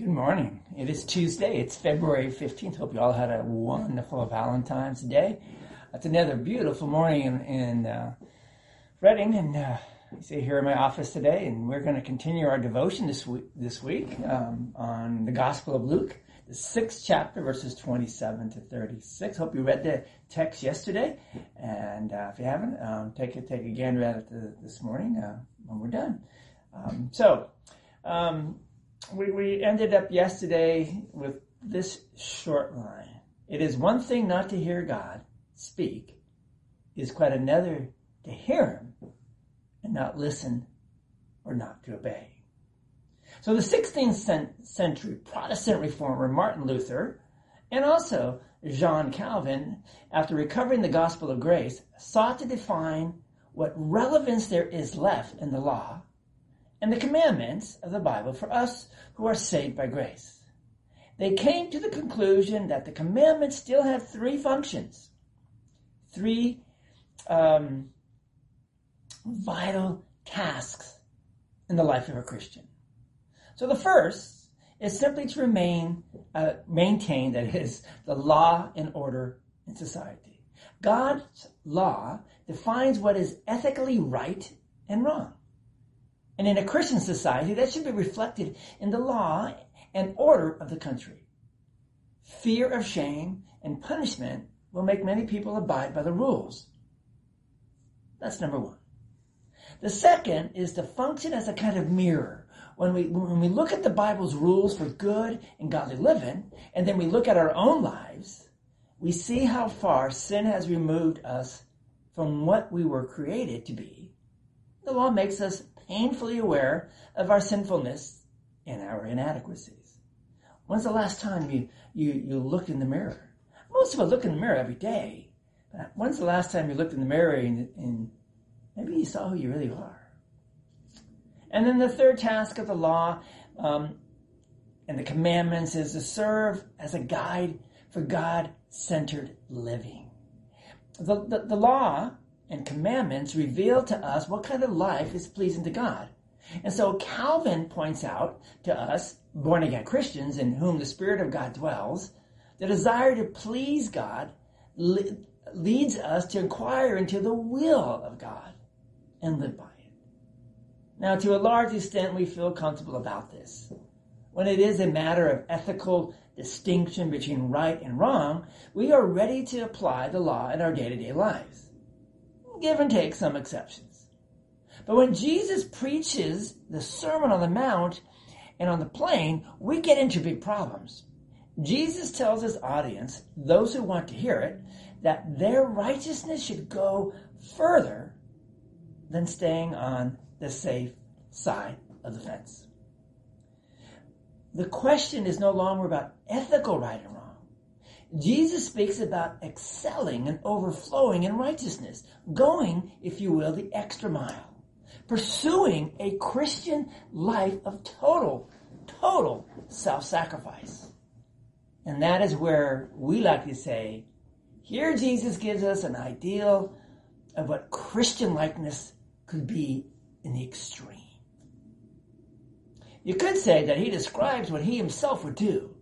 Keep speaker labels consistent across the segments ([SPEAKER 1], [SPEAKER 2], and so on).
[SPEAKER 1] Good morning. It is Tuesday. It's February 15th. Hope you all had a wonderful Valentine's Day. It's another beautiful morning in, in uh, Reading, and uh, I see here in my office today, and we're going to continue our devotion this week, this week um, on the Gospel of Luke, the sixth chapter, verses 27 to 36. Hope you read the text yesterday, and uh, if you haven't, um, take a take a gander at it this morning uh, when we're done. Um, so. Um, we, we ended up yesterday with this short line. It is one thing not to hear God speak, it is quite another to hear him and not listen or not to obey. So the 16th century Protestant reformer Martin Luther and also John Calvin, after recovering the gospel of grace, sought to define what relevance there is left in the law and the commandments of the Bible for us who are saved by grace. They came to the conclusion that the commandments still have three functions, three um, vital tasks in the life of a Christian. So the first is simply to remain, uh, maintain, that is, the law and order in society. God's law defines what is ethically right and wrong. And in a Christian society, that should be reflected in the law and order of the country. Fear of shame and punishment will make many people abide by the rules. That's number one. The second is to function as a kind of mirror. When we, when we look at the Bible's rules for good and godly living, and then we look at our own lives, we see how far sin has removed us from what we were created to be. The law makes us painfully aware of our sinfulness and our inadequacies. When's the last time you, you, you looked in the mirror? Most of us look in the mirror every day. But when's the last time you looked in the mirror and, and maybe you saw who you really are? And then the third task of the law um, and the commandments is to serve as a guide for God centered living. The, the, the law and commandments reveal to us what kind of life is pleasing to God. And so Calvin points out to us, born again Christians in whom the Spirit of God dwells, the desire to please God leads us to inquire into the will of God and live by it. Now, to a large extent, we feel comfortable about this. When it is a matter of ethical distinction between right and wrong, we are ready to apply the law in our day to day lives give and take some exceptions. But when Jesus preaches the Sermon on the Mount and on the plain, we get into big problems. Jesus tells his audience, those who want to hear it, that their righteousness should go further than staying on the safe side of the fence. The question is no longer about ethical right and wrong. Jesus speaks about excelling and overflowing in righteousness, going, if you will, the extra mile, pursuing a Christian life of total, total self-sacrifice. And that is where we like to say, here Jesus gives us an ideal of what Christian likeness could be in the extreme. You could say that he describes what he himself would do.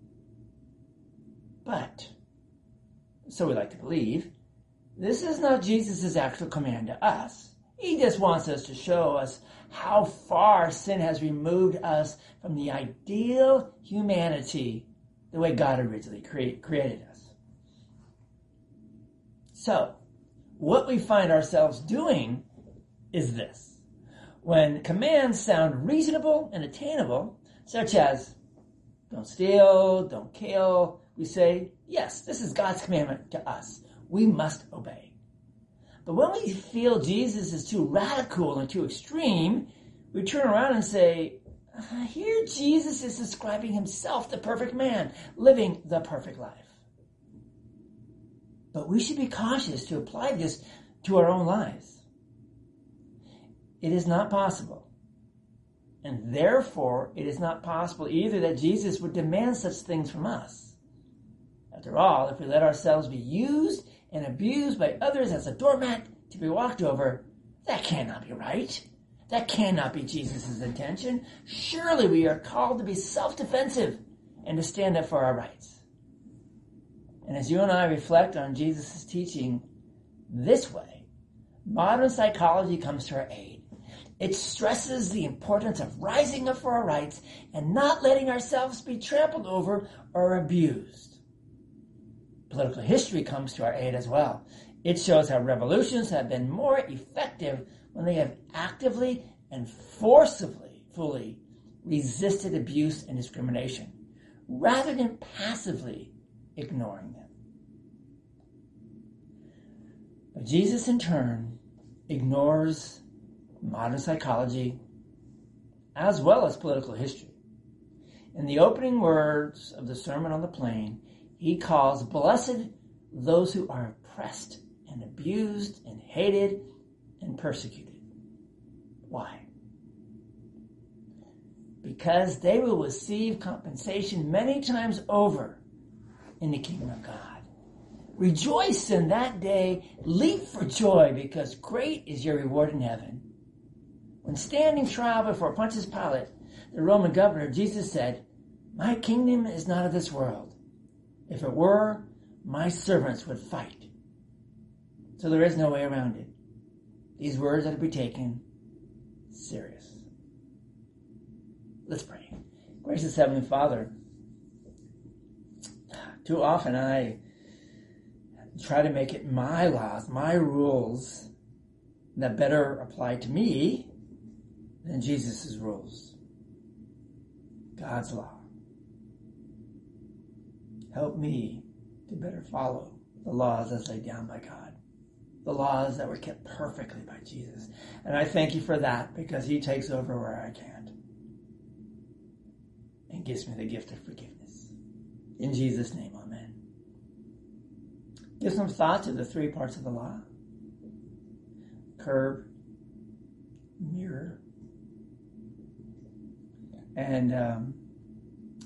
[SPEAKER 1] But so we like to believe, this is not Jesus' actual command to us. He just wants us to show us how far sin has removed us from the ideal humanity the way God originally cre- created us. So, what we find ourselves doing is this. When commands sound reasonable and attainable, such as don't steal, don't kill, we say, yes, this is God's commandment to us. We must obey. But when we feel Jesus is too radical and too extreme, we turn around and say, uh, here Jesus is describing himself, the perfect man, living the perfect life. But we should be cautious to apply this to our own lives. It is not possible. And therefore, it is not possible either that Jesus would demand such things from us. After all, if we let ourselves be used and abused by others as a doormat to be walked over, that cannot be right. That cannot be Jesus' intention. Surely we are called to be self-defensive and to stand up for our rights. And as you and I reflect on Jesus' teaching this way, modern psychology comes to our aid. It stresses the importance of rising up for our rights and not letting ourselves be trampled over or abused. Political history comes to our aid as well. It shows how revolutions have been more effective when they have actively and forcibly, fully resisted abuse and discrimination, rather than passively ignoring them. But Jesus, in turn, ignores modern psychology as well as political history. In the opening words of the Sermon on the Plain, he calls blessed those who are oppressed and abused and hated and persecuted. Why? Because they will receive compensation many times over in the kingdom of God. Rejoice in that day, leap for joy, because great is your reward in heaven. When standing trial before Pontius Pilate, the Roman governor, Jesus said, My kingdom is not of this world. If it were, my servants would fight. So there is no way around it. These words are to be taken serious. Let's pray. Gracious Heavenly Father, too often I try to make it my laws, my rules that better apply to me than Jesus' rules. God's law. Help me to better follow the laws as laid down by God. The laws that were kept perfectly by Jesus. And I thank you for that because he takes over where I can't. And gives me the gift of forgiveness. In Jesus' name, amen. Give some thought to the three parts of the law. Curb, mirror, and um,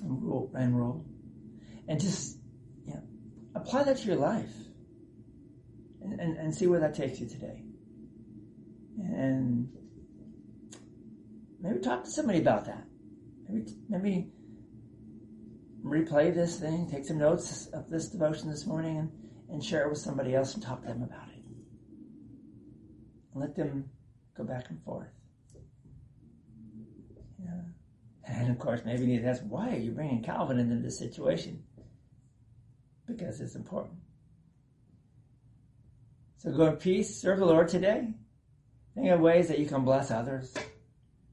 [SPEAKER 1] rule and rule, and just know, apply that to your life, and, and, and see where that takes you today. And maybe talk to somebody about that. Maybe maybe replay this thing, take some notes of this devotion this morning, and, and share it with somebody else and talk to them about it. And let them go back and forth. Yeah. And of course, maybe you need to ask, why are you bringing Calvin into this situation? Because it's important. So go in peace, serve the Lord today. Think of ways that you can bless others.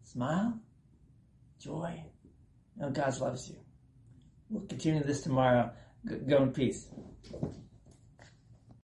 [SPEAKER 1] Smile, joy. Know God loves you. We'll continue this tomorrow. Go in peace.